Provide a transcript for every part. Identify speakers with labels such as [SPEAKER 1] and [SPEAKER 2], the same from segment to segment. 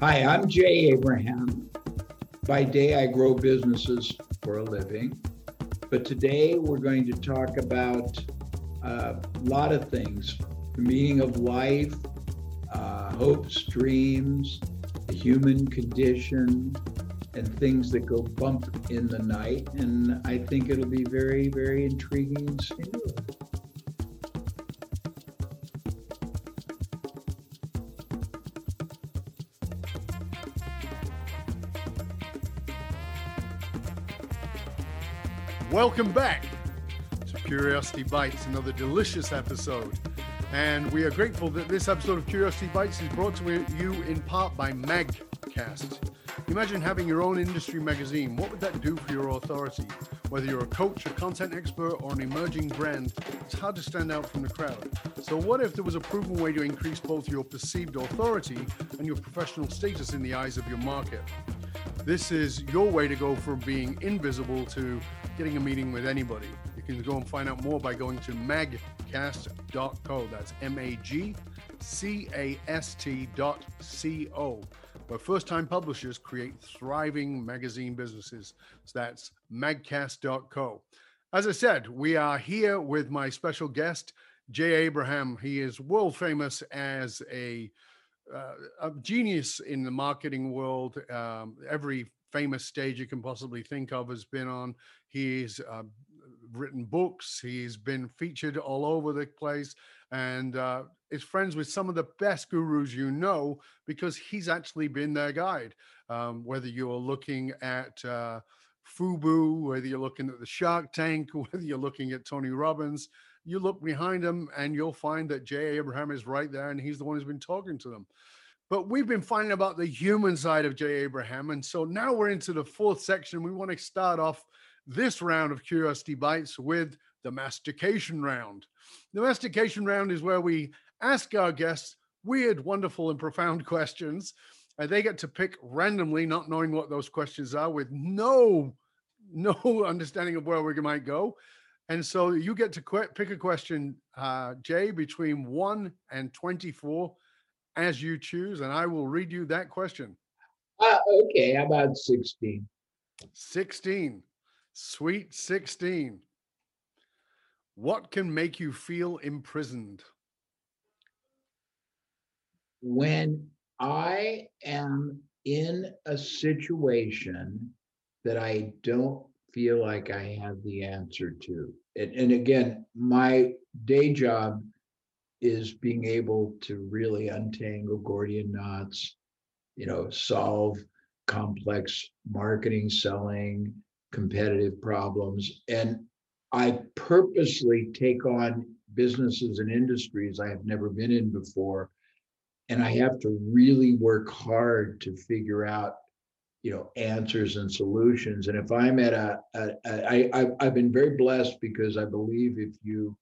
[SPEAKER 1] Hi, I'm Jay Abraham. By day, I grow businesses for a living. But today, we're going to talk about uh, a lot of things the meaning of life, uh, hopes, dreams, the human condition, and things that go bump in the night. And I think it'll be very, very intriguing and stimulating.
[SPEAKER 2] Welcome back to Curiosity Bites, another delicious episode. And we are grateful that this episode of Curiosity Bites is brought to you in part by Magcast. Imagine having your own industry magazine. What would that do for your authority? Whether you're a coach, a content expert, or an emerging brand, it's hard to stand out from the crowd. So, what if there was a proven way to increase both your perceived authority and your professional status in the eyes of your market? This is your way to go from being invisible to getting a meeting with anybody. You can go and find out more by going to magcast.co. That's M A G C A S T dot C O, where first time publishers create thriving magazine businesses. So that's magcast.co. As I said, we are here with my special guest, Jay Abraham. He is world famous as a uh, a genius in the marketing world. Um, every famous stage you can possibly think of has been on. He's uh, written books. He's been featured all over the place, and uh, is friends with some of the best gurus you know because he's actually been their guide. Um, whether you're looking at uh, Fubu, whether you're looking at the Shark Tank, whether you're looking at Tony Robbins, you look behind him and you'll find that Jay Abraham is right there, and he's the one who's been talking to them. But we've been finding about the human side of Jay Abraham. And so now we're into the fourth section. We want to start off this round of Curiosity Bites with the mastication round. The mastication round is where we ask our guests weird, wonderful, and profound questions. And they get to pick randomly, not knowing what those questions are, with no no understanding of where we might go. And so you get to qu- pick a question, uh, Jay, between one and 24 as you choose, and I will read you that question.
[SPEAKER 1] Uh, okay, how about 16?
[SPEAKER 2] 16. Sweet 16. What can make you feel imprisoned?
[SPEAKER 1] When I am in a situation that I don't feel like I have the answer to. And, and again, my day job is being able to really untangle Gordian knots, you know, solve complex marketing, selling, competitive problems. And I purposely take on businesses and industries I have never been in before. And I have to really work hard to figure out, you know, answers and solutions. And if I'm at a, I've been very blessed because I believe if you,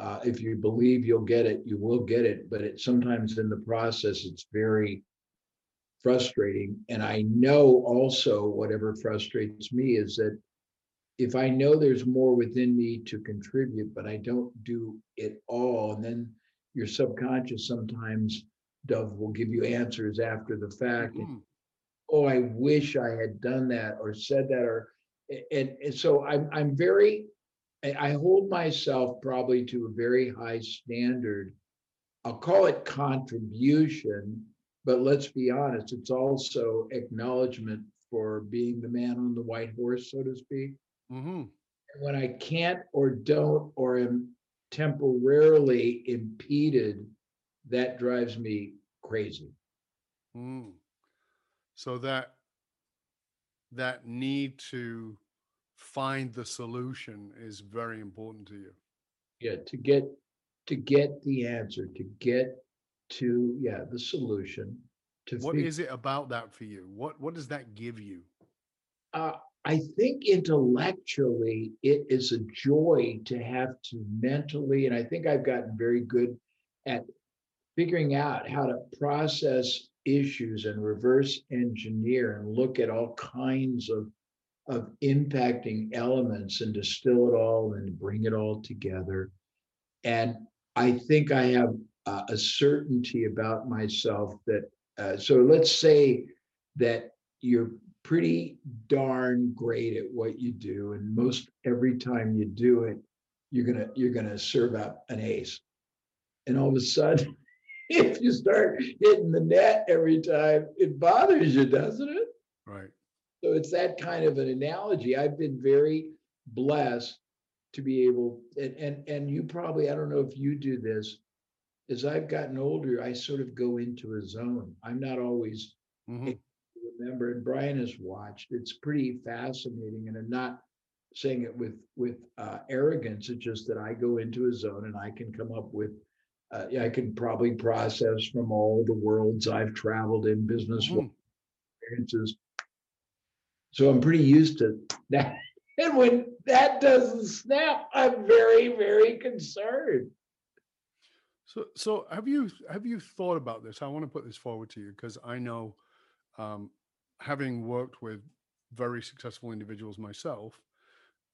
[SPEAKER 1] uh, if you believe you'll get it, you will get it. But it sometimes in the process, it's very frustrating. And I know also whatever frustrates me is that if I know there's more within me to contribute, but I don't do it all, and then your subconscious sometimes, Dov, will give you answers after the fact. Mm-hmm. And, oh, I wish I had done that or said that, or and, and so I'm I'm very I hold myself probably to a very high standard. I'll call it contribution but let's be honest, it's also acknowledgement for being the man on the white horse, so to speak. Mm-hmm. when I can't or don't or am temporarily impeded, that drives me crazy.
[SPEAKER 2] Mm. So that that need to find the solution is very important to you.
[SPEAKER 1] Yeah, to get to get the answer, to get to yeah the solution to
[SPEAKER 2] what is it about that for you what what does that give you
[SPEAKER 1] uh, i think intellectually it is a joy to have to mentally and i think i've gotten very good at figuring out how to process issues and reverse engineer and look at all kinds of of impacting elements and distill it all and bring it all together and i think i have uh, a certainty about myself that uh, so let's say that you're pretty darn great at what you do, and most every time you do it, you're gonna you're gonna serve up an ace. And all of a sudden, if you start hitting the net every time, it bothers you, doesn't it?
[SPEAKER 2] Right.
[SPEAKER 1] So it's that kind of an analogy. I've been very blessed to be able, and and and you probably, I don't know if you do this. As I've gotten older, I sort of go into a zone. I'm not always
[SPEAKER 2] Mhm.
[SPEAKER 1] remember, and Brian has watched. It's pretty fascinating, and I'm not saying it with with uh, arrogance. It's just that I go into a zone and I can come up with. Uh, I can probably process from all the worlds I've traveled in business
[SPEAKER 2] Mhm.
[SPEAKER 1] experiences. So I'm pretty used to that. And when that doesn't snap, I'm very, very concerned.
[SPEAKER 2] So, so have you have you thought about this? I want to put this forward to you because I know, um, having worked with very successful individuals myself,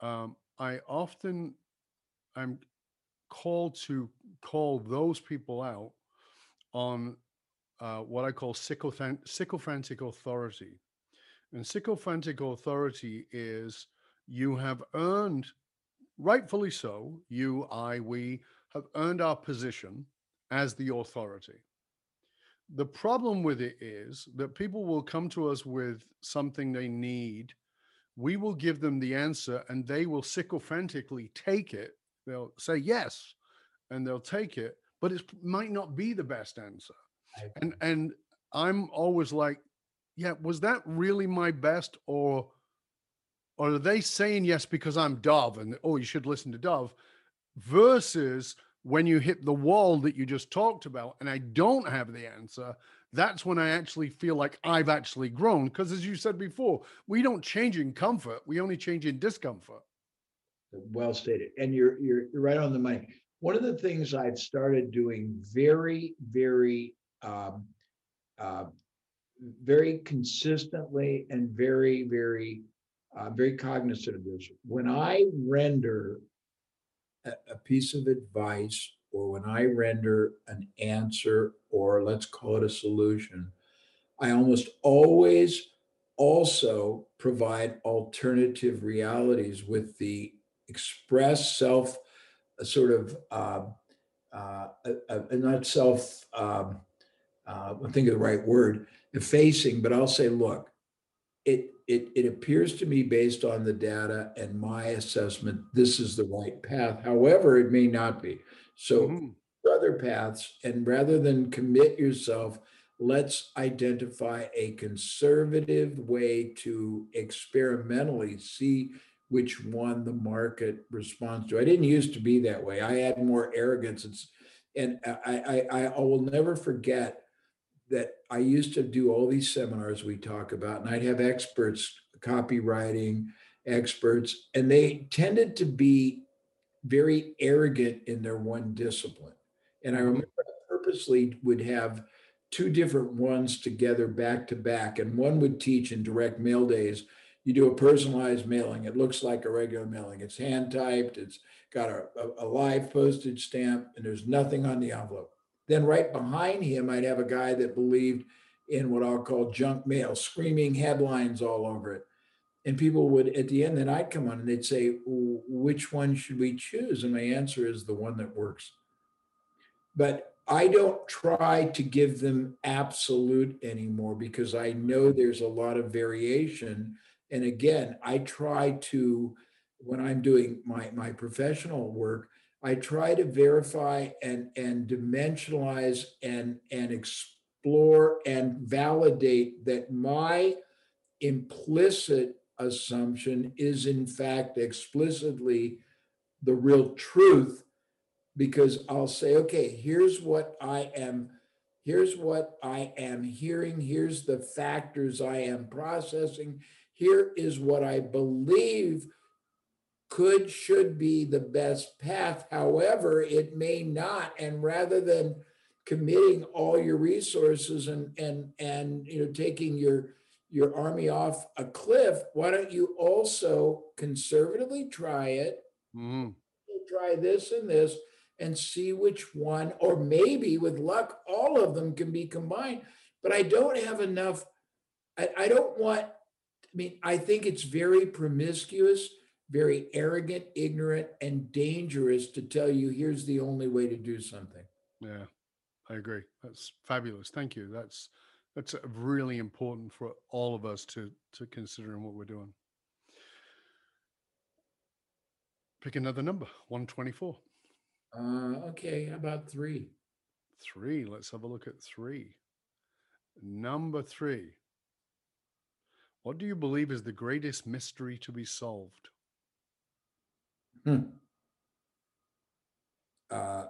[SPEAKER 2] um, I often I'm called to call those people out on uh, what I call sycophan- sycophantic authority. And sycophantic authority is you have earned, rightfully so, you, I, we have earned our position as the authority. The problem with it is that people will come to us with something they need. We will give them the answer and they will sycophantically take it. They'll say yes and they'll take it, but it might not be the best answer. And and I'm always like, yeah, was that really my best or or are they saying yes because I'm Dov and oh you should listen to Dov versus when you hit the wall that you just talked about and I don't have the answer, that's when I actually feel like I've actually grown. Because as you said before, we don't change in comfort, we only change in discomfort.
[SPEAKER 1] Well stated. And you're, you're, right on the money. One of the things I've started doing very, very, um, uh, very consistently and very, very, uh, very cognizant of this. When I render a, a piece of advice or when I render an answer or let's call it a solution, I almost always also provide alternative realities with the express self sort of uh, uh, uh, not self um, uh, I think of the right word effacing, but I'll say, look, it it it appears to me based on the data and my assessment, this is the right path. However, it may not be. So
[SPEAKER 2] Mhm.
[SPEAKER 1] other paths, and rather than commit yourself, let's identify a conservative way to experimentally see which one the market responds to. I didn't used to be that way. I had more arrogance. It's, and I, I I will never forget that I used to do all these seminars we talk about, and I'd have experts, copywriting experts, and they tended to be very arrogant in their one discipline. And I
[SPEAKER 2] Mhm.
[SPEAKER 1] remember I purposely would have two different ones together back to back, and one would teach in direct mail days. You do a personalized mailing. It looks like a regular mailing. It's hand typed. It's got a, a, a live postage stamp, and there's nothing on the envelope. Then right behind him, I'd have a guy that believed in what I'll call junk mail, screaming headlines all over it. And people would, at the end, then I'd come on and they'd say, which one should we choose? And my answer is the one that works. But I don't try to give them absolute anymore because I know there's a lot of variation. And again, I try to, when I'm doing my, my professional work, I try to verify and, and dimensionalize and, and explore and validate that my implicit assumption is in fact explicitly the real truth because I'll say, okay, here's what I am, here's what I am hearing, here's the factors I am processing, here is what I believe could, should be the best path. However, it may not. And rather than committing all your resources and and and you know taking your your army off a cliff, why don't you also conservatively try it?
[SPEAKER 2] Mhm.
[SPEAKER 1] Try this and this and see which one, or maybe with luck, all of them can be combined. but I don't have enough. I, I don't want, I mean, I think it's very promiscuous, very arrogant, ignorant, and dangerous to tell you here's the only way to do something.
[SPEAKER 2] Yeah, I agree. That's fabulous. Thank you. That's that's uh, really important for all of us to to consider in what we're doing. Pick another number, 124.
[SPEAKER 1] Uh, okay, how about three?
[SPEAKER 2] Three. Let's have a look at three. Number three. What do you believe is the greatest mystery to be solved?
[SPEAKER 1] Hmm. Uh,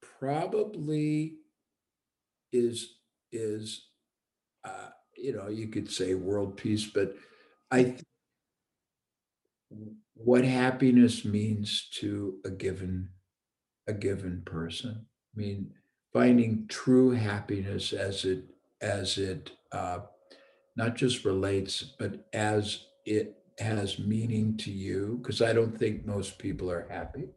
[SPEAKER 1] probably is is uh, you know you could say world peace, but I th- what happiness means to a given a given person. I mean, finding true happiness as it as it uh, not just relates, but as it has meaning to you. Because I don't think most people are happy.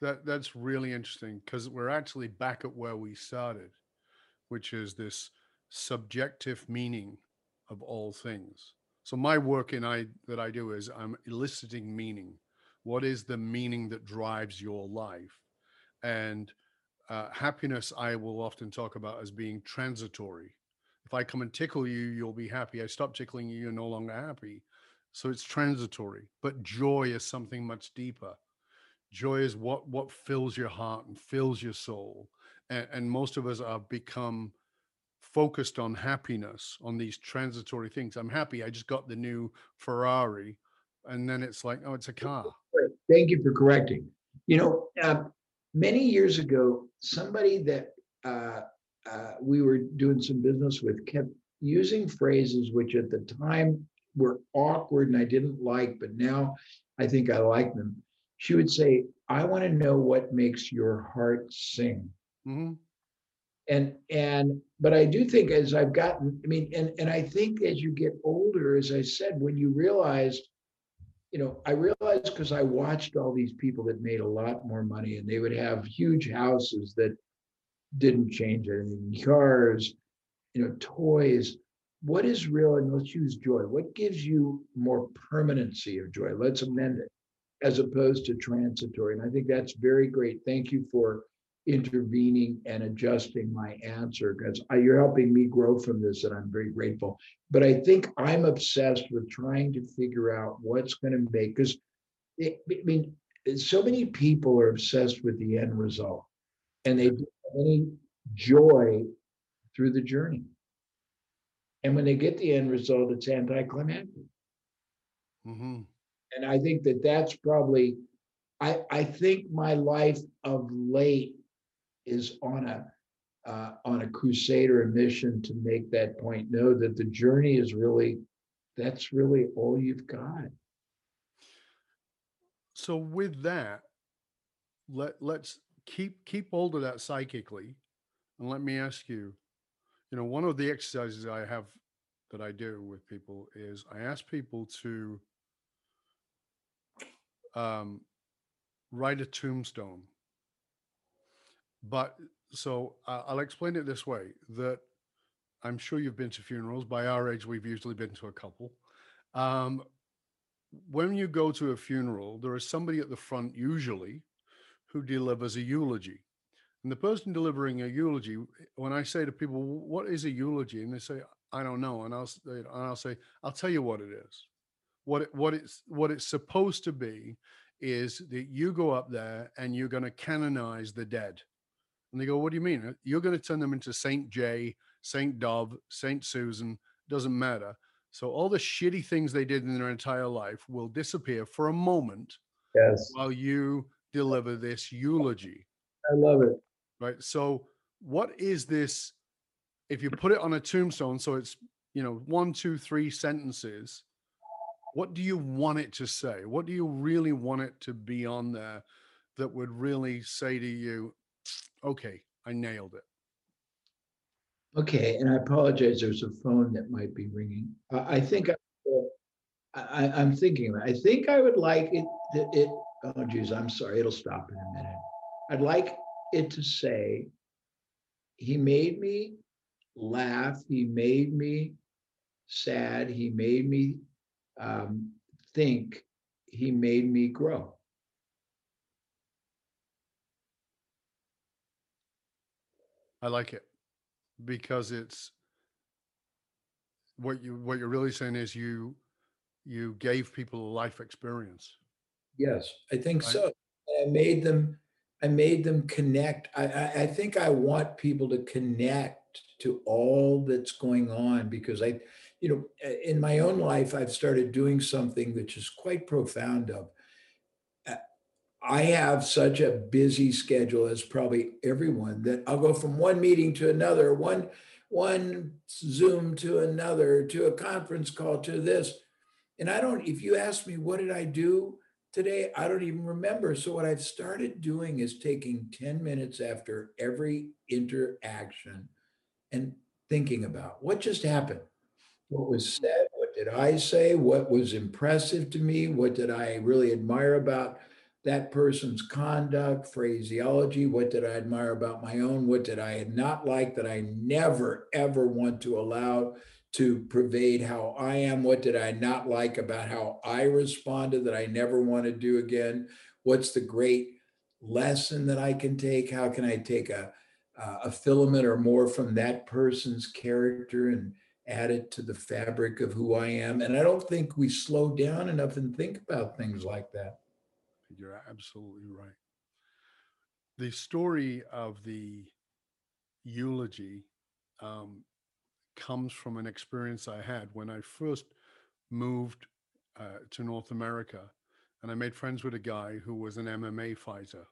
[SPEAKER 2] That that's really interesting because we're actually back at where we started, which is this subjective meaning of all things. So my work in I that I do is I'm eliciting meaning. What is the meaning that drives your life? And uh, happiness, I will often talk about as being transitory. If I come and tickle you, you'll be happy. I stop tickling you, you're no longer happy. So it's transitory. But joy is something much deeper. Joy is what what fills your heart and fills your soul. And, and most of us have become focused on happiness, on these transitory things. I'm happy. I just got the new Ferrari, and then it's like, oh, it's a car.
[SPEAKER 1] Thank you for correcting. You know, uh, many years ago, somebody that uh, uh, we were doing some business with kept using phrases which at the time were awkward and I didn't like, but now I think I like them. She would say, I want to know what makes your heart sing.
[SPEAKER 2] Mm-hmm.
[SPEAKER 1] And and but I do think as I've gotten, I mean, and and I think as you get older, as I said, when you realize you know, I realized because I watched all these people that made a lot more money and they would have huge houses that didn't change anything, cars, you know, toys. What is real? And let's use joy. What gives you more permanency of joy? Let's amend it as opposed to transitory. And I think that's very great. Thank you for intervening and adjusting my answer because you're helping me grow from this and I'm very grateful. But I think I'm obsessed with trying to figure out what's going to make because I mean, so many people are obsessed with the end result and they don't have any joy through the journey. And when they get the end result, it's anticlimactic.
[SPEAKER 2] Mm-hmm.
[SPEAKER 1] And I think that that's probably, I, I think my life of late is on a uh, on a crusade or a mission to make that point know that the journey is really that's really all you've got
[SPEAKER 2] so with that let let's keep keep hold of that psychically and let me ask you you know one of the exercises i have that i do with people is i ask people to um, write a tombstone but so uh, I'll explain it this way that I'm sure you've been to funerals. By our age, we've usually been to a couple. Um, when you go to a funeral, there is somebody at the front, usually, who delivers a eulogy. And the person delivering a eulogy, when I say to people, "What is a eulogy?" and they say, "I don't know," and I'll and I'll say, "I'll tell you what it is. What it, what it's what it's supposed to be is that you go up there and you're going to canonize the dead." And they go, What do you mean? Uh, you're going to turn them into Saint Jay, Saint Dov, Saint Susan, doesn't matter. So all the shitty things they did in their entire life will disappear for a moment
[SPEAKER 1] yes.
[SPEAKER 2] while you deliver this eulogy.
[SPEAKER 1] I love it.
[SPEAKER 2] Right. So what is this? If you put it on a tombstone, so it's you know one, two, three sentences, what do you want it to say? What do you really want it to be on there that would really say to you, okay, I nailed it.
[SPEAKER 1] Okay, and I apologize. There's a phone that might be ringing. I think I, I, am thinking. I think I would like it. It. Oh, geez, I'm sorry. It'll stop in a minute. I'd like it to say, "He made me laugh. He made me sad. He made me um, think. He made me grow.
[SPEAKER 2] I like it because it's what you what you're really saying is you you gave people a life experience.
[SPEAKER 1] Yes, I think
[SPEAKER 2] Right.
[SPEAKER 1] so. I made them, I made them connect. I, I, I think I want people to connect to all that's going on because I, you know, in my own life, I've started doing something which is quite profound of. uh, I have such a busy schedule as probably everyone that I'll go from one meeting to another, one, one Zoom to another, to a conference call to this. And I don't, if you ask me, what did I do today? I don't even remember. So what I've started doing is taking 10 minutes after every interaction and thinking about what just happened. What was mm-hmm. said? What did I say? What was impressive to me? What did I really admire about that person's conduct, phraseology? What did I admire about my own? What did I not like that I never, ever want to allow to pervade how I am? What did I not like about how I responded that I never want to do again? What's the great lesson that I can take? How can I take a, a filament or more from that person's character and add it to the fabric of who I am? And I don't think we slow down enough and think about things like that.
[SPEAKER 2] You're absolutely right. The story of the eulogy um, comes from an experience I had when I first moved uh, to North America, and I made friends with a guy who was an MMA fighter,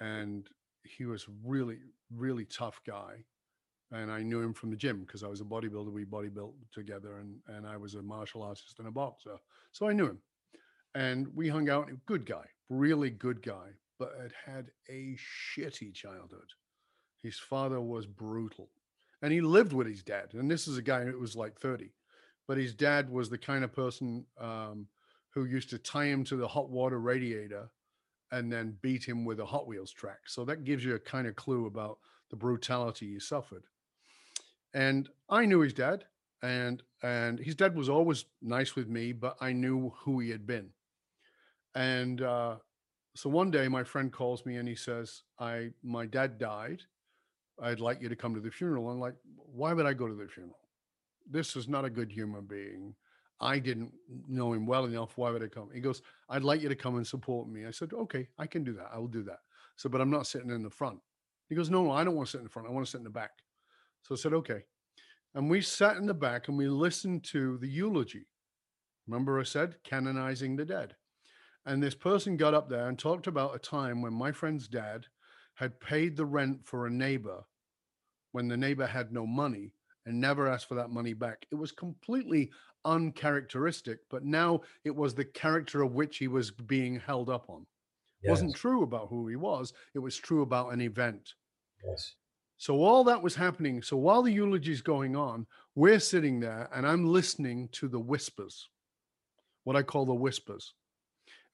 [SPEAKER 2] and he was really, really tough guy. And I knew him from the gym because I was a bodybuilder. We bodybuilt together, and and I was a martial artist and a boxer, so I knew him. And we hung out. Good guy, really good guy, but had had a shitty childhood. His father was brutal, and he lived with his dad. And this is a guy who was like thirty, but his dad was the kind of person um, who used to tie him to the hot water radiator and then beat him with a Hot Wheels track. So that gives you a kind of clue about the brutality he suffered. And I knew his dad, and and his dad was always nice with me, but I knew who he had been. And uh, so one day, my friend calls me and he says, "I my dad died. I'd like you to come to the funeral." I'm like, "Why would I go to the funeral? This is not a good human being. I didn't know him well enough. Why would I come?" He goes, "I'd like you to come and support me." I said, "Okay, I can do that. I will do that." So, but I'm not sitting in the front. He goes, "No, no, I don't want to sit in the front. I want to sit in the back." So I said, "Okay." And we sat in the back and we listened to the eulogy. Remember, I said canonizing the dead. And this person got up there and talked about a time when my friend's dad had paid the rent for a neighbor when the neighbor had no money and never asked for that money back. It was completely uncharacteristic, but now it was the character of which he was being held up on. It wasn't true about who he was, it was true about an event.
[SPEAKER 1] Yes.
[SPEAKER 2] So all that was happening. So while the eulogy is going on, we're sitting there and I'm listening to the whispers, what I call the whispers.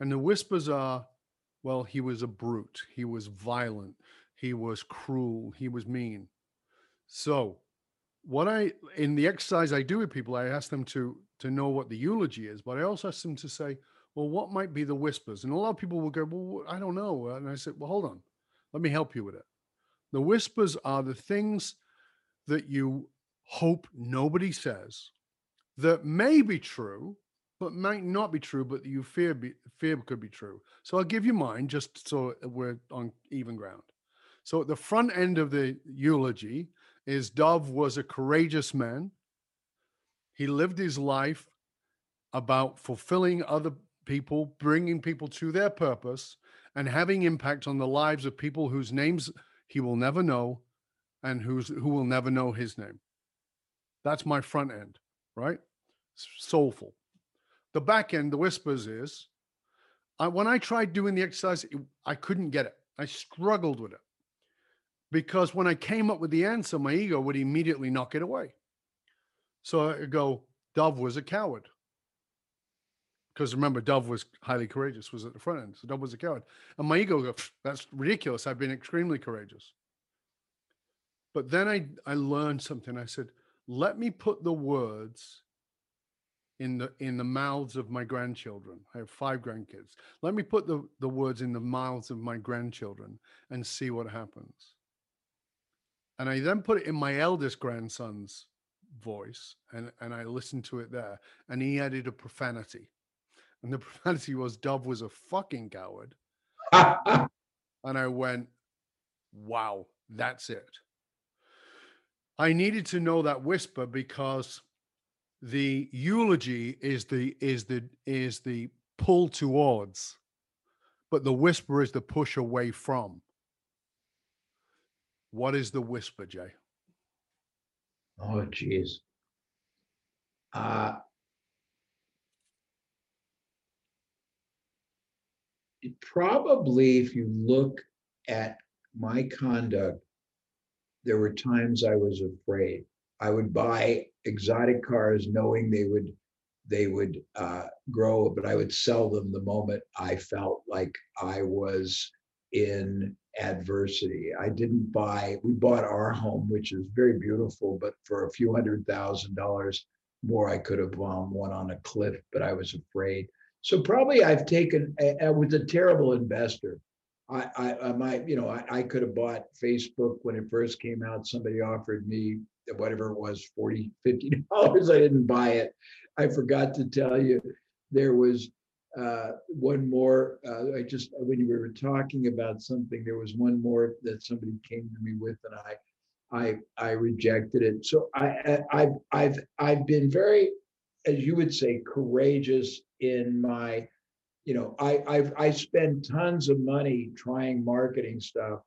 [SPEAKER 2] And the whispers are, well, he was a brute. He was violent. He was cruel. He was mean. So what I in the exercise I do with people, I ask them to to know what the eulogy is, but I also ask them to say, well, what might be the whispers? And a lot of people will go, well, I don't know. And I said, well, hold on, let me help you with it. The whispers are the things that you hope nobody says that may be true, but might not be true, but you fear be, fear could be true. So I'll give you mine just so we're on even ground. So at the front end of the eulogy is Dov was a courageous man. He lived his life about fulfilling other people, bringing people to their purpose, and having impact on the lives of people whose names he will never know and who's who will never know his name. That's my front end, right? Soulful. The back end, the whispers is I, when I tried doing the exercise, I couldn't get it. I struggled with it because when I came up with the answer, my ego would immediately knock it away. So I go, Dov was a coward. Because remember, Dov was highly courageous, was at the front end. So Dov was a coward. And my ego goes, that's ridiculous. I've been extremely courageous. But then I, I learned something. I said, let me put the words in the in the mouths of my grandchildren. I have five grandkids. Let me put the, the words in the mouths of my grandchildren and see what happens. And I then put it in my eldest grandson's voice and, and I listened to it there. And he added a profanity. And the profanity was Dov was a fucking coward. and I went, wow, that's it. I needed to know that whisper because the eulogy is the is the is the pull towards, but the whisper is the push away from. What is the whisper, Jay?
[SPEAKER 1] Oh, geez. Uh, probably, if you look at my conduct, there were times I was afraid. I would buy exotic cars knowing they would they would uh, grow, but I would sell them the moment I felt like I was in adversity. I didn't buy, we bought our home, which is very beautiful, but for a few hundred thousand dollars more, I could have bought one on a cliff, but I was afraid. So probably I've taken, I, I was a terrible investor. I, I, I might, you know, I, I could have bought Facebook when it first came out. Somebody offered me whatever it was, 40, 50 dollars. I didn't buy it. I forgot to tell you there was uh, one more. Uh, I just when you were talking about something, there was one more that somebody came to me with, and I I I rejected it. So I, I have I've I've been very, as you would say, courageous in my, you know, I I've I spend tons of money trying marketing stuff,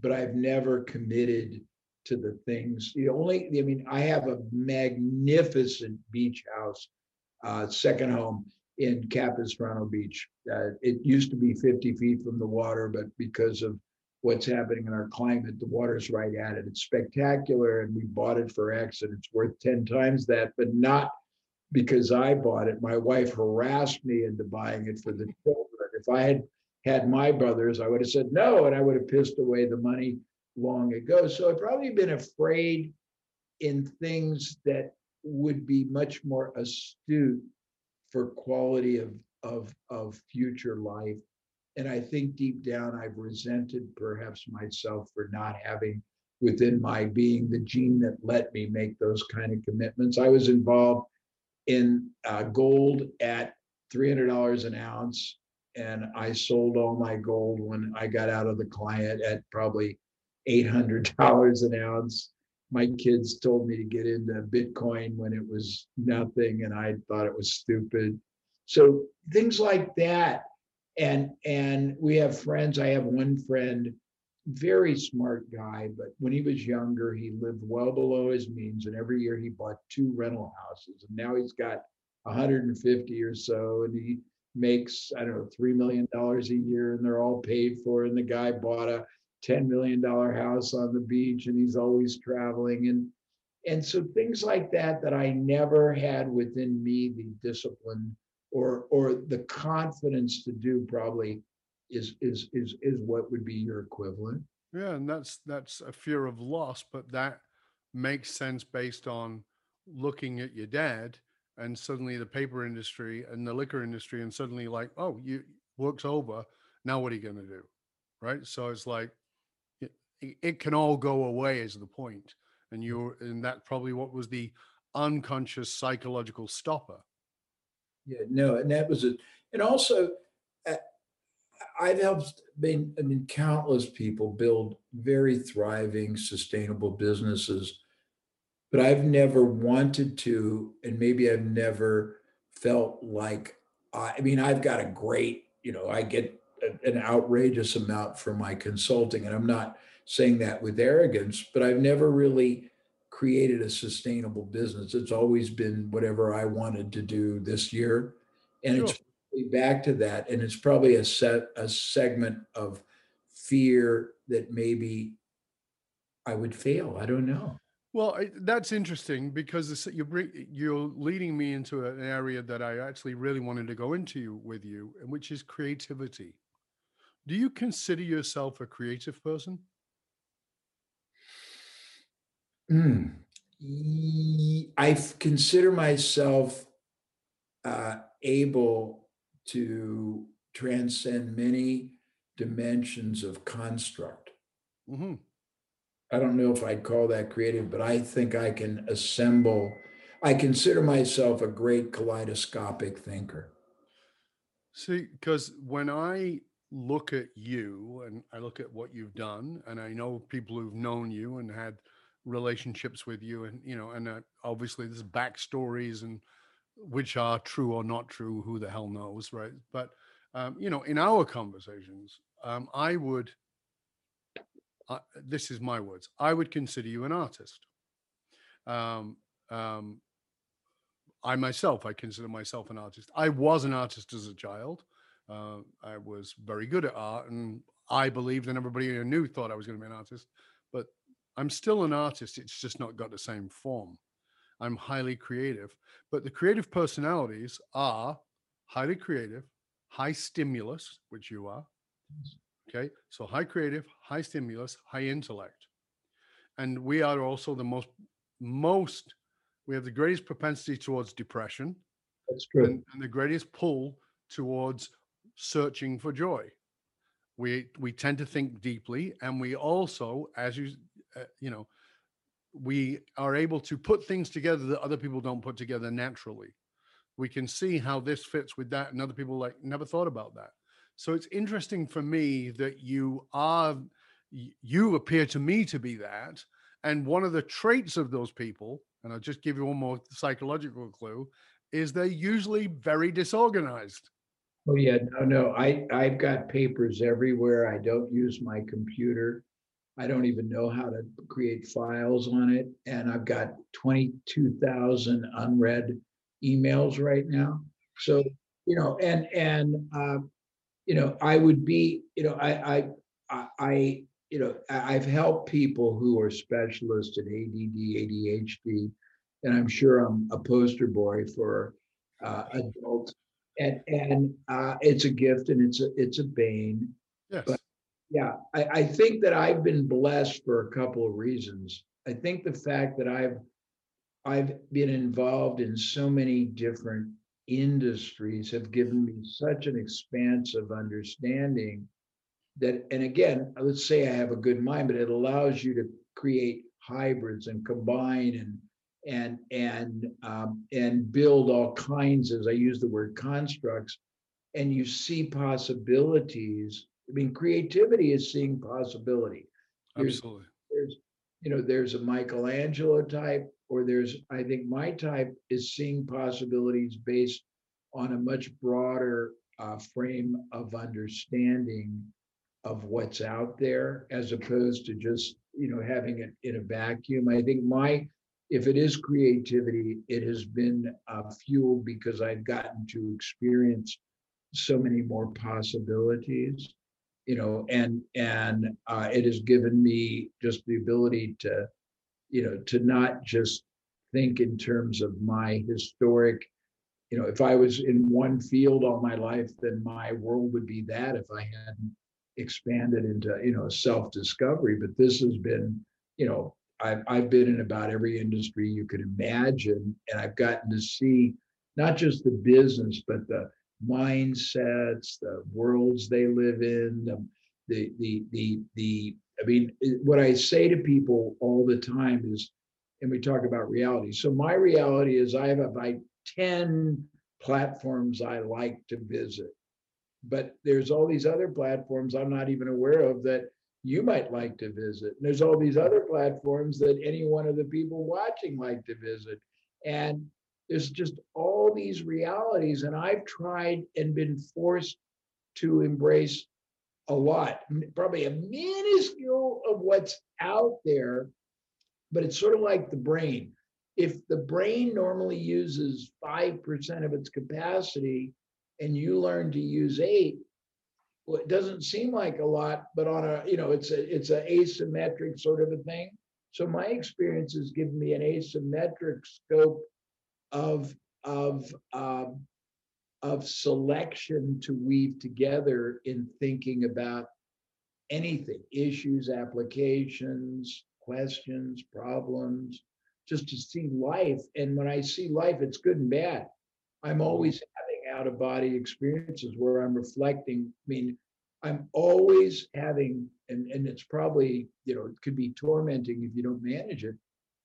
[SPEAKER 1] but I've never committed to the things. The only, I mean, I have a magnificent beach house, uh, second home in Capistrano Beach. Uh, it used to be 50 feet from the water, but because of what's happening in our climate, the water's right at it. It's spectacular, and we bought it for X, and it's worth 10 times that, but not because I bought it. My wife harassed me into buying it for the children. If I had had my brothers, I would have said no, and I would have pissed away the money long ago. So I've probably been afraid in things that would be much more astute for quality of of of future life. And I think deep down I've resented perhaps myself for not having within my being the gene that let me make those kind of commitments. I was involved in uh, gold at $300 an ounce and I sold all my gold when I got out of the client at probably $800 an ounce. My kids told me to get into Bitcoin when it was nothing, and I thought it was stupid. So things like that. And and we have friends. I have one friend, very smart guy, but when he was younger, he lived well below his means, and every year he bought two rental houses, and now he's got 150 or so, and he makes I don't know three million dollars a year, and they're all paid for. And the guy bought a $10 million house on the beach and he's always traveling and and so things like that that I never had within me the discipline or or the confidence to do probably is is is is what would be your equivalent.
[SPEAKER 2] Yeah, and that's that's a fear of loss, but that makes sense based on looking at your dad and suddenly the paper industry and the liquor industry and suddenly like, oh, you work's over. Now what are you gonna do? Right. So it's like it can all go away is the point and mm. you're and that's probably what was the unconscious psychological stopper
[SPEAKER 1] yeah no and that was it and also uh, i've helped been i mean countless people build very thriving sustainable businesses but i've never wanted to and maybe i've never felt like i mean i've got a great you know i get an outrageous amount for my consulting and i'm not saying that with arrogance, but I've never really created a sustainable business. It's always been whatever I wanted to do this year. And sure. it's back to that. And it's probably a set a segment of fear that maybe I would fail. I don't know.
[SPEAKER 2] Well, that's interesting because you bring you're leading me into an area that I actually really wanted to go into with you, and which is creativity. Do you consider yourself a creative person?
[SPEAKER 1] Hmm. I consider myself uh, able to transcend many dimensions of construct.
[SPEAKER 2] hmm
[SPEAKER 1] I don't know if I'd call that creative, but I think I can assemble. I consider myself a great kaleidoscopic thinker.
[SPEAKER 2] See, because when I look at you and I look at what you've done, and I know people who've known you and had relationships with you, and you know, and uh, obviously there's backstories and which are true or not true, who the hell knows, right? But um, you know, in our conversations, um, I would. Uh, this is my words. I would consider you an artist. Um, um, I myself, I consider myself an artist. I was an artist as a child. Uh, I was very good at art, and I believed, and everybody I knew thought I was going to be an artist. I'm still an artist. It's just not got the same form. I'm highly creative, but the creative personalities are highly creative, high stimulus, which you are. Okay, so high creative, high stimulus, high intellect, and we are also the most most we have the greatest propensity towards depression
[SPEAKER 1] That's true.
[SPEAKER 2] and, and the greatest pull towards searching for joy. We we tend to think deeply, and we also, as you uh, you know, we are able to put things together that other people don't put together naturally. We can see how this fits with that, and other people like never thought about that. So it's interesting for me that you are, you appear to me to be that, and one of the traits of those people, and I'll just give you one more psychological clue, is they're usually very disorganized.
[SPEAKER 1] Oh, yeah, no, no, I, I've got papers everywhere. I don't use my computer. I don't even know how to create files on it. And I've got twenty-two thousand unread emails right now. So, you know, and, and, uh, you know, I would be, you know, I, I, I, I, you know, I've helped people who are specialists in ADD, ADHD, and I'm sure I'm a poster boy for uh, adults. And, and uh, it's a gift and it's a, it's a bane.
[SPEAKER 2] Yes.
[SPEAKER 1] But- Yeah, I, I think that I've been blessed for a couple of reasons. I think the fact that I've I've been involved in so many different industries have given me such an expansive understanding that, and again, let's say I have a good mind, but it allows you to create hybrids and combine and and and um, and build all kinds, as I use the word constructs, and you see possibilities. I mean, creativity is seeing possibility. There's
[SPEAKER 2] Absolutely.
[SPEAKER 1] there's, you know, there's a Michelangelo type, or there's, I think my type is seeing possibilities based on a much broader uh, frame of understanding of what's out there, as opposed to just, you know, having it in a vacuum. I think my, if it is creativity, it has been uh, fueled because I've gotten to experience so many more possibilities you know, and and uh, it has given me just the ability to, you know, to not just think in terms of my historic, you know, if I was in one field all my life, then my world would be that if I hadn't expanded into, you know, self-discovery. But this has been, you know, I've I've been in about every industry you could imagine, and I've gotten to see not just the business, but the mindsets, the worlds they live in, the, the, the, the, the, I mean, what I say to people all the time is, and we talk about reality. So my reality is I have about 10 platforms I like to visit. But there's all these other platforms I'm not even aware of that you might like to visit. And there's all these other platforms that any one of the people watching like to visit. And there's just all these realities and i've tried and been forced to embrace a lot probably a minuscule of what's out there but it's sort of like the brain. If the brain normally uses 5% of its capacity and you learn to use 8 well it doesn't seem like a lot but on a you know it's a it's a asymmetric sort of a thing. So my experience has given me an asymmetric scope of of um, of selection to weave together in thinking about anything issues applications questions, problems, just to see life. And when I see life, it's good and bad. I'm always having out of body experiences where I'm reflecting. I mean, I'm always having, and, and it's probably, you know, it could be tormenting if you don't manage it.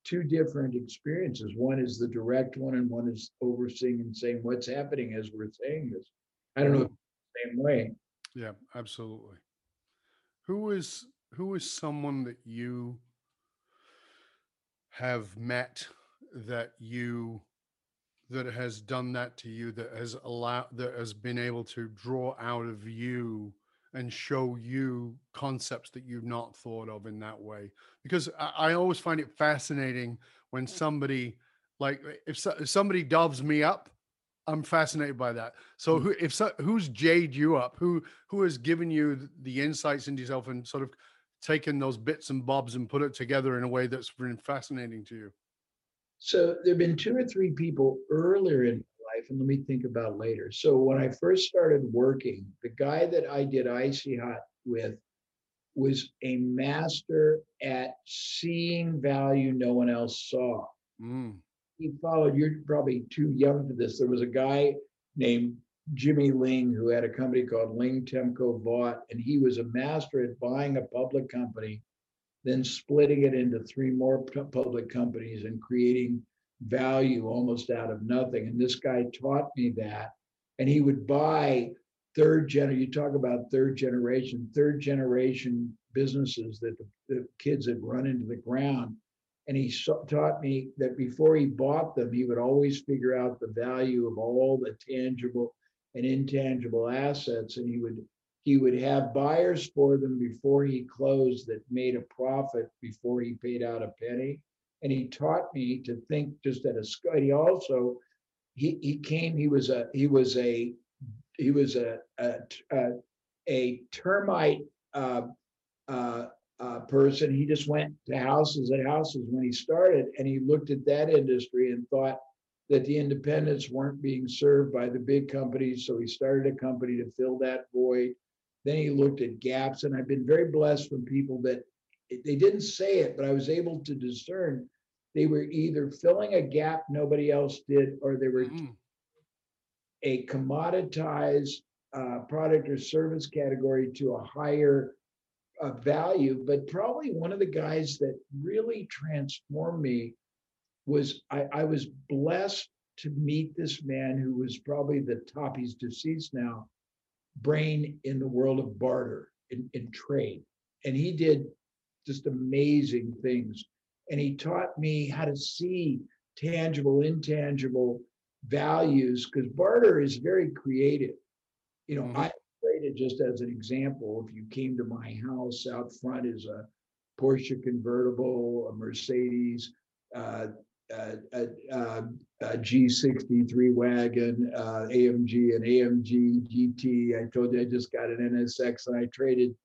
[SPEAKER 1] Two different experiences. One is the direct one, and one is overseeing and saying what's happening as we're saying this. I don't know same way.
[SPEAKER 2] Yeah, absolutely. Who is who is someone that you have met that you that has done that to you that has allowed that has been able to draw out of you and show you concepts that you've not thought of in that way because i, I always find it fascinating when somebody like if, so, if somebody doves me up i'm fascinated by that. So
[SPEAKER 1] Mm.
[SPEAKER 2] who if so, who's jade you up? Who who has given you the insights into yourself and sort of taken those bits and bobs and put it together in a way that's been fascinating to you?
[SPEAKER 1] So there have been two or three people earlier in life, and let me think about later. So when I first started working, the guy that I did Icy Hot with was a master at seeing value no one else saw.
[SPEAKER 2] Mm,
[SPEAKER 1] He followed, you're probably too young for this. There was a guy named Jimmy Ling who had a company called Ling Temco Vought, and he was a master at buying a public company then splitting it into three more public companies and creating value almost out of nothing. And this guy taught me that. And he would buy third gen, you talk about third generation, third generation businesses that the, the kids had run into the ground. And he so- taught me that before he bought them, he would always figure out the value of all the tangible and intangible assets. And he would he would have buyers for them before he closed that made a profit before he paid out a penny. And he taught me to think just at a. He also he he came. He was a he was a he was a a, a, a termite uh, uh, uh, person. He just went to houses and houses when he started, and he looked at that industry and thought that the independents weren't being served by the big companies. So he started a company to fill that void. Then he looked at gaps, and I've been very blessed from people that they didn't say it, but I was able to discern they were either filling a gap nobody else did, or they were
[SPEAKER 2] mm,
[SPEAKER 1] a commoditized uh, product or service category to a higher uh, value. But probably one of the guys that really transformed me was I, I was blessed to meet this man who was probably the top, he's deceased now, brain in the world of barter in trade. And he did just amazing things. And he taught me how to see tangible, intangible values because barter is very creative. You know,
[SPEAKER 2] Mhm.
[SPEAKER 1] I traded just as an example. If you came to my house, out front is a Porsche convertible, a Mercedes, uh, uh, a, a, a G63 wagon, uh, AMG, an AMG GT. I told you I just got an NSX and I traded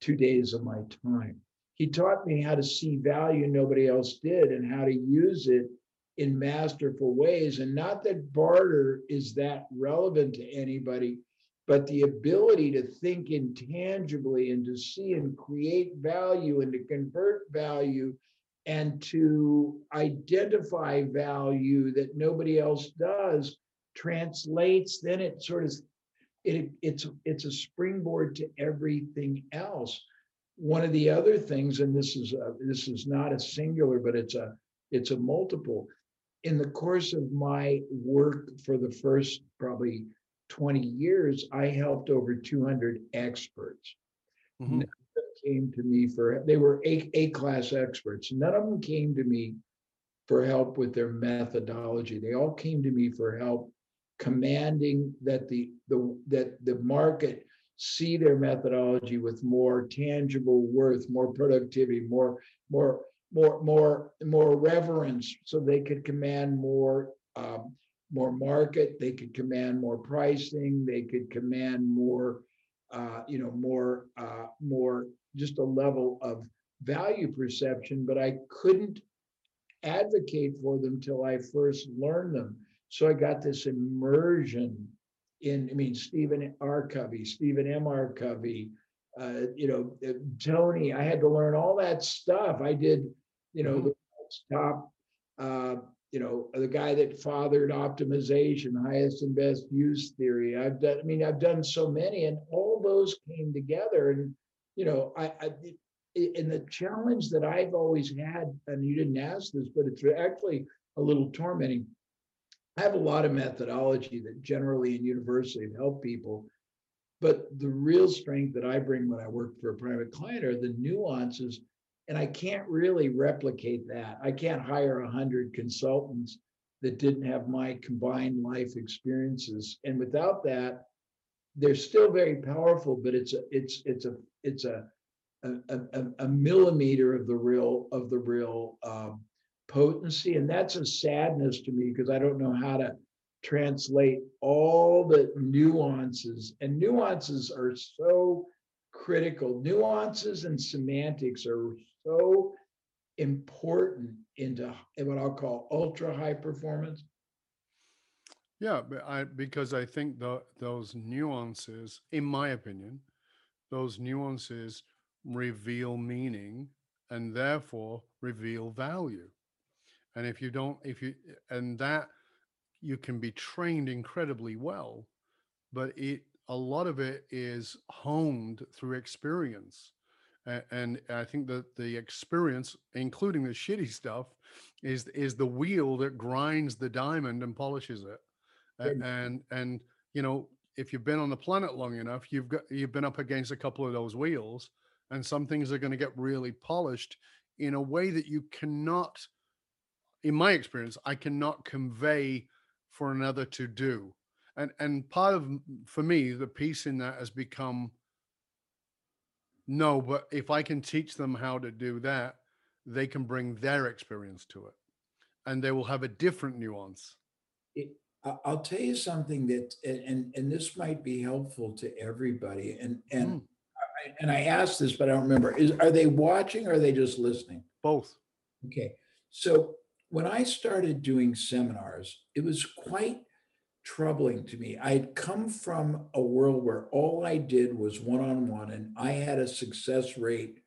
[SPEAKER 1] two days of my time. He taught me how to see value nobody else did and how to use it in masterful ways. And not that barter is that relevant to anybody, but the ability to think intangibly and to see and create value and to convert value and to identify value that nobody else does translates then it sort of it, it's it's a springboard to everything else one of the other things and this is a, this is not a singular but it's a it's a multiple. In the course of my work for the first probably 20 years i helped over 200 experts.
[SPEAKER 2] Mhm,
[SPEAKER 1] came to me for they were a, a class experts. None of them came to me for help with their methodology. They all came to me for help commanding that the the that the market see their methodology with more tangible worth more productivity more more more more more reverence so they could command more um, more market they could command more pricing they could command more uh, you know more uh, more just a level of value perception but i couldn't advocate for them till i first learned them. So i got this immersion in i mean stephen r covey stephen m r covey uh, you know, uh, Tony, I had to learn all that stuff. I did, you know,
[SPEAKER 2] Mhm.
[SPEAKER 1] the top, uh, you know, the guy that fathered optimization, highest and best use theory. I've done, I mean, I've done so many and all those came together and, you know, I, I, i- and the challenge that I've always had, and you didn't ask this, but it's actually a little tormenting. I have a lot of methodology that generally in university have helped people. But the real strength that I bring when I work for a private client are the nuances. And I can't really replicate that. I can't hire a hundred consultants that didn't have my combined life experiences. And without that, they're still very powerful, but it's a, it's, it's a, it's a, a, a- a millimeter of the real, of the real, um, potency. And that's a sadness to me because I don't know how to translate all the nuances and nuances are so critical. Nuances and semantics are so important into what I'll call ultra high performance.
[SPEAKER 2] Yeah, I because I think the those nuances, in my opinion, those nuances reveal meaning and therefore reveal value. And if you don't, if you and that you can be trained incredibly well, but it a lot of it is honed through experience. And I think that the experience, including the shitty stuff, is is the wheel that grinds the diamond and polishes it. And and you know, if you've been on the planet long enough, you've got you've been up against a couple of those wheels, and some things are going to get really polished in a way that you cannot, in my experience, I cannot convey for another to do. And and part of for me, the piece in that has become no, but if I can teach them how to do that, they can bring their experience to it, and they will have a different nuance.
[SPEAKER 1] It, I- I'll tell you something that, and, and, and this might be helpful to everybody. And, and,
[SPEAKER 2] Mm.
[SPEAKER 1] I- and I asked this, but I don't remember. Is, are they watching or are they just listening?
[SPEAKER 2] Both.
[SPEAKER 1] Okay, so when I started doing seminars, it was quite troubling to me. I'd come from a world where all I did was one on one, and I had a success rate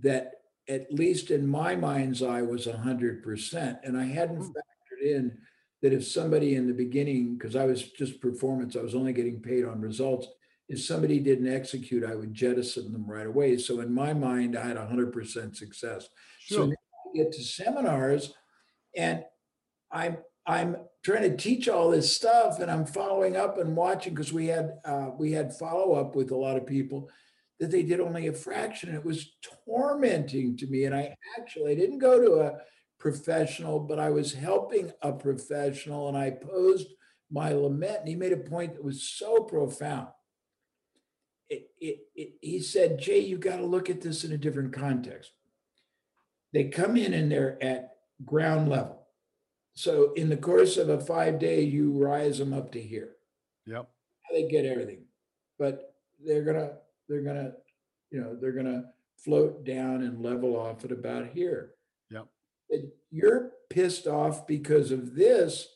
[SPEAKER 1] that, at least in my mind's eye, was 100%. And I hadn't
[SPEAKER 2] Mm.
[SPEAKER 1] factored in that if somebody in the beginning, because I was just performance, I was only getting paid on results. If somebody didn't execute, I would jettison them right away. So in my mind, I had 100% success. So
[SPEAKER 2] Sure.
[SPEAKER 1] now I get to seminars and I'm I'm trying to teach all this stuff and I'm following up and watching because we had uh, we had follow up with a lot of people that they did only a fraction. It was tormenting to me. And I actually I didn't go to a professional, but I was helping a professional and I posed my lament. And he made a point that was so profound. It, it, it, he said, Jay, you got to look at this in a different context they come in and they're at ground level. So in the course of a five day, you rise them up to here.
[SPEAKER 2] Yep.
[SPEAKER 1] They get everything, but they're gonna they're gonna you know they're gonna float down and level off at about here.
[SPEAKER 2] Yep.
[SPEAKER 1] But you're pissed off because of this,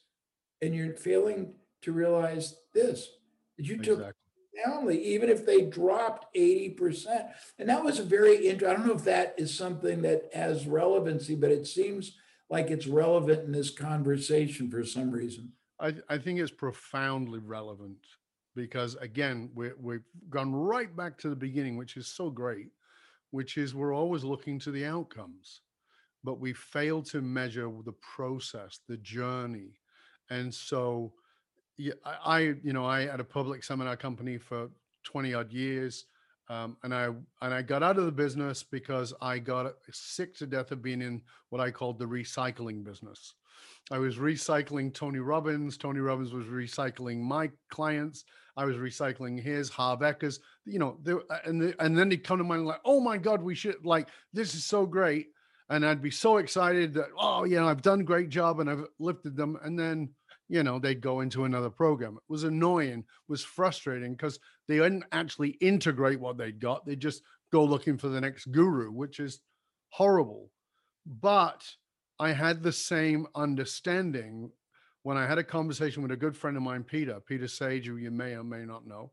[SPEAKER 1] and you're failing to realize this that you took
[SPEAKER 2] Exactly.
[SPEAKER 1] profoundly, even if they dropped 80%. And that was a very interesting, I don't know if that is something that has relevancy, but it seems like it's relevant in this conversation for some reason.
[SPEAKER 2] I, I think it's profoundly relevant because again we we've gone right back to the beginning which is so great which is we're always looking to the outcomes but we fail to measure the process the journey and so yeah, I, I you know i had a public seminar company for 20 odd years um, and i and i got out of the business because i got sick to death of being in what i called the recycling business I was recycling Tony Robbins. Tony Robbins was recycling my clients. I was recycling his Harv Ekers. You know, there, and and then they'd come to mind like, oh my God, we should like this is so great, and I'd be so excited that oh, you know, I've done a great job and I've lifted them, and then you know they'd go into another program. It was annoying, was frustrating because they didn't actually integrate what they'd got. They just go looking for the next guru, which is horrible. But I had the same understanding when I had a conversation with a good friend of mine, Peter, Peter Sage, who you may or may not know.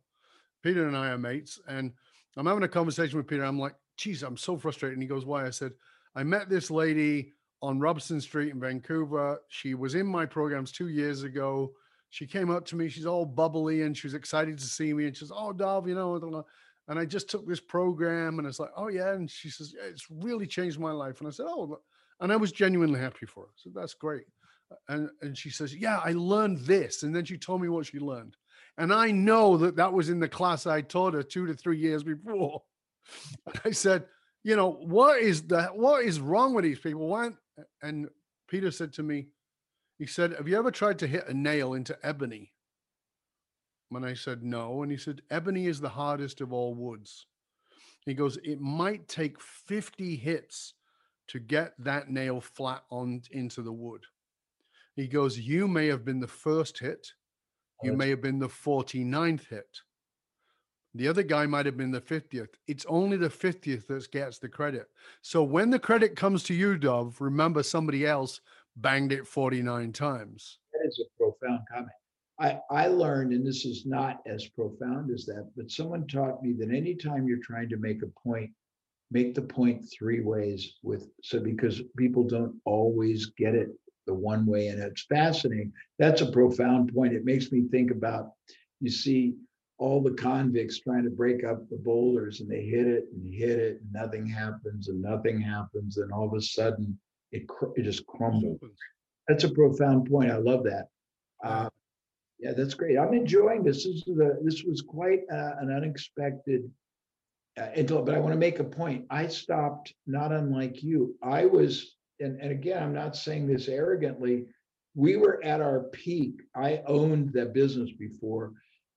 [SPEAKER 2] Peter and I are mates, and I'm having a conversation with Peter. I'm like, geez, I'm so frustrated. And he goes, why? I said, I met this lady on Robson Street in Vancouver. She was in my programs two years ago. She came up to me. She's all bubbly and she was excited to see me. And she says, Oh, Dov, you know, and I just took this program and it's like, Oh, yeah. And she says, yeah, It's really changed my life. And I said, Oh, and I was genuinely happy for her. So that's great. And, and she says, Yeah, I learned this. And then she told me what she learned. And I know that that was in the class I taught her two to three years before. I said, you know, what is that? What is wrong with these people? Why? And Peter said to me, he said, Have you ever tried to hit a nail into ebony? And I said no, and he said, Ebony is the hardest of all woods. He goes, It might take 50 hits to get that nail flat on into the wood. He goes, You may have been the first hit, you may have been the 49th hit. The other guy might have been the 50th. It's only the 50th that gets the credit. So when the credit comes to you, Dov, remember somebody else banged it 49 times.
[SPEAKER 1] That is a profound comment. I, I learned, and this is not as profound as that, but someone taught me that anytime you're trying to make a point, make the point three ways with so because people don't always get it the one way. And it's fascinating. That's a profound point. It makes me think about you see all the convicts trying to break up the boulders and they hit it and hit it and nothing happens and nothing happens and all of a sudden it, it just crumbles that's a profound point i love that uh, yeah that's great i'm enjoying this this is a, this was quite uh, an unexpected uh, but i want to make a point i stopped not unlike you i was and, and again i'm not saying this arrogantly we were at our peak i owned that business before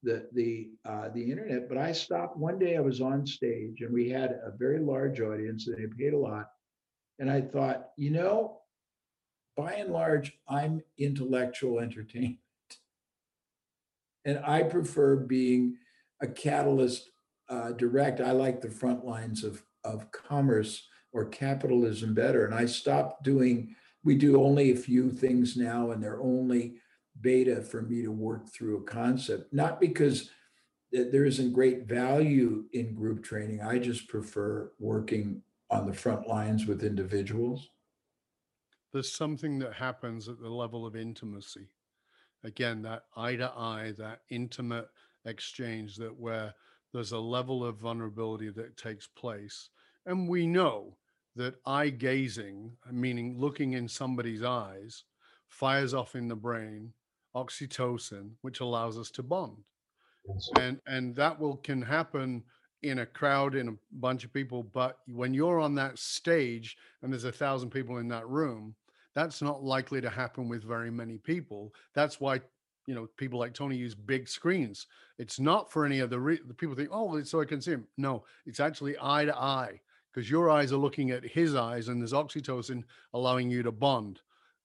[SPEAKER 1] the the uh, the internet. But I stopped one day. I was on stage, and we had a very large audience, and they paid a lot. And I thought, you know, by and large, I'm intellectual entertainment, and I prefer being a catalyst uh, direct. I like the front lines of of commerce or capitalism better, and I stopped doing. We do only a few things now, and they're only beta for me to work through a concept, not because there isn't great value in group training. I just prefer working on the front lines with individuals.
[SPEAKER 2] There's something that happens at the level of intimacy. Again, that eye to eye, that intimate exchange that where there's a level of vulnerability that takes place. And we know that eye gazing, meaning looking in somebody's eyes, fires off in the brain oxytocin, which allows us to bond. And and that will can happen in a crowd in a bunch of people, but when you're on that stage and there's a thousand people in that room, that's not likely to happen with very many people. That's why you know people like Tony use big screens. It's not for any of the, re- the people think, oh, it's so I can see him. No, it's actually eye to eye because your eyes are looking at his eyes, and there's oxytocin allowing you to bond.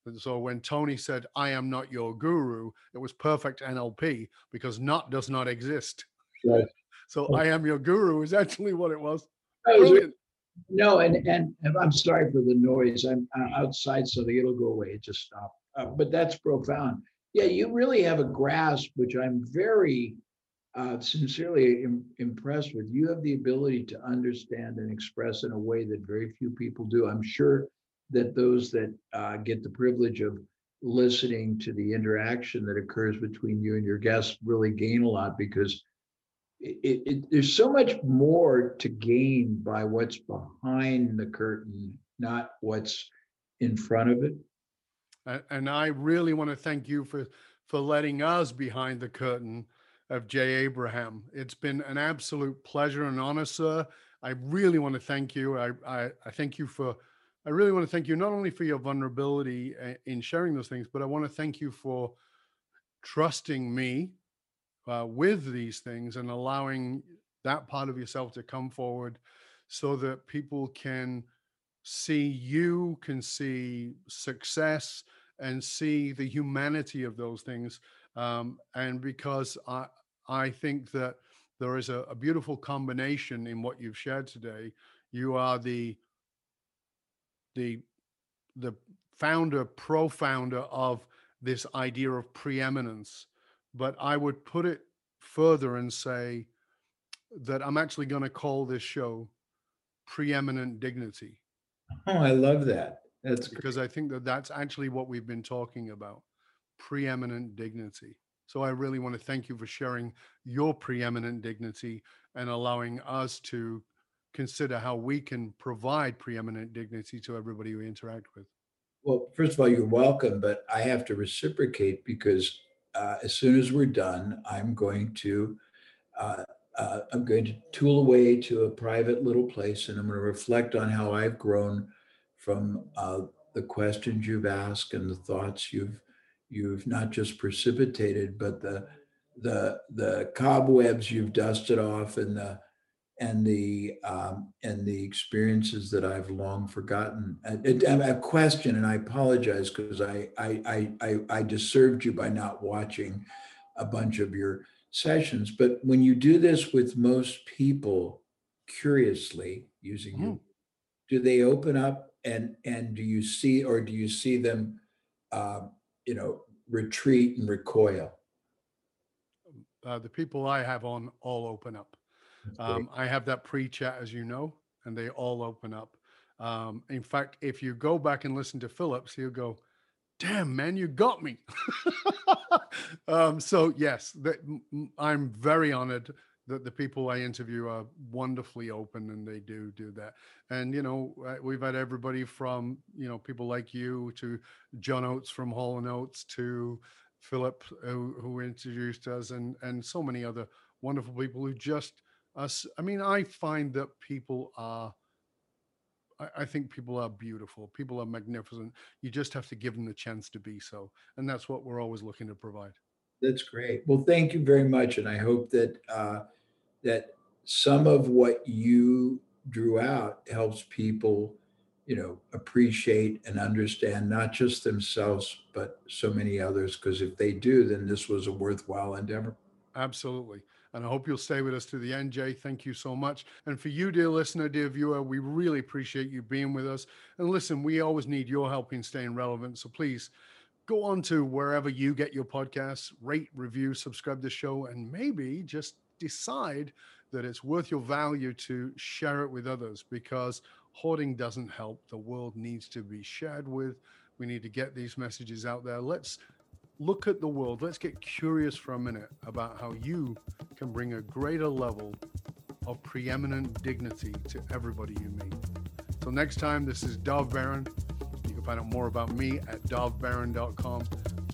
[SPEAKER 2] And so when Tony said, I am not your guru, it was perfect NLP because not does not exist. Right. So I am your guru is actually what it was.
[SPEAKER 1] Brilliant. No, and, and I'm sorry for the noise. I'm outside, so it'll go away. It just stopped. Uh, but that's profound. Yeah, you really have a grasp, which I'm very uh, sincerely Im- impressed with. You have the ability to understand and express in a way that very few people do. I'm sure that those that uh, get the privilege of listening to the interaction that occurs between you and your guests really gain a lot because it, it, there's so much more to gain by what's behind the curtain, not what's in front of it.
[SPEAKER 2] And I really want to thank you for for letting us behind the curtain of Jay Abraham. It's been an absolute pleasure and honor, sir. I really want to thank you. I, I, I thank you for I really want to thank you not only for your vulnerability uh, in sharing those things, but I want to thank you for trusting me uh, with these things and allowing that part of yourself to come forward so that people can see you, can see success, and see the humanity of those things. Um, and because I, I think that there is a, a beautiful combination in what you've shared today. You are the the the founder, pro-founder of this idea of preeminence. But I would put it further and say that I'm actually going to call this show Preeminent Dignity.
[SPEAKER 1] Oh, I love that. That's
[SPEAKER 2] because I think that that's actually what we've been talking about preeminent dignity. So I really want to thank you for sharing your preeminent dignity and allowing us to consider how we can provide preeminent dignity to everybody we interact with.
[SPEAKER 1] Well, first of all, you're welcome, but I have to reciprocate because uh, as soon as we're done, I'm going to uh, uh, I'm going to tool away to a private little place, and I'm going to reflect on how I've grown from uh, the questions you've asked and the thoughts you've you've not just precipitated, but the the the cobwebs you've dusted off and the and the um, and the experiences that I've long forgotten. And, and a question, and I apologize because I, I I I disturbed you by not watching a bunch of your sessions. But when you do this with most people, curiously using mm. you, do they open up and and do you see or do you see them, uh, you know, retreat and recoil?
[SPEAKER 2] Uh, the people I have on all open up. Um, I have that pre-chat, as you know, and they all open up. Um, in fact, if you go back and listen to Phillips, he'll go, "Damn, man, you got me." um, so yes, I'm very honored that the people I interview are wonderfully open and they do do that. And you know, uh, we've had everybody from you know people like you to John Oates from Hall and Oates to Philip who, who introduced us and and so many other wonderful people who just us. I mean, I find that people are. I, I think people are beautiful. People are magnificent. You just have to give them the chance to be so, and that's what we're always looking to provide.
[SPEAKER 1] That's great. Well, thank you very much, and I hope that uh, that some of what you drew out helps people, you know, appreciate and understand not just themselves but so many others. Because if they do, then this was a worthwhile endeavor.
[SPEAKER 2] Absolutely. And I hope you'll stay with us to the end, Jay. Thank you so much. And for you, dear listener, dear viewer, we really appreciate you being with us. And listen, we always need your help in staying relevant. So please go on to wherever you get your podcasts, rate, review, subscribe to the show, and maybe just decide that it's worth your value to share it with others because hoarding doesn't help. The world needs to be shared with. We need to get these messages out there. Let's look at the world. Let's get curious for a minute about how you can bring a greater level of preeminent dignity to everybody you meet. So next time, this is Dov Baron. You can find out more about me at dovbaron.com.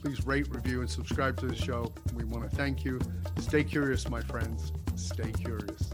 [SPEAKER 2] Please rate, review, and subscribe to the show. We want to thank you. Stay curious, my friends. Stay curious.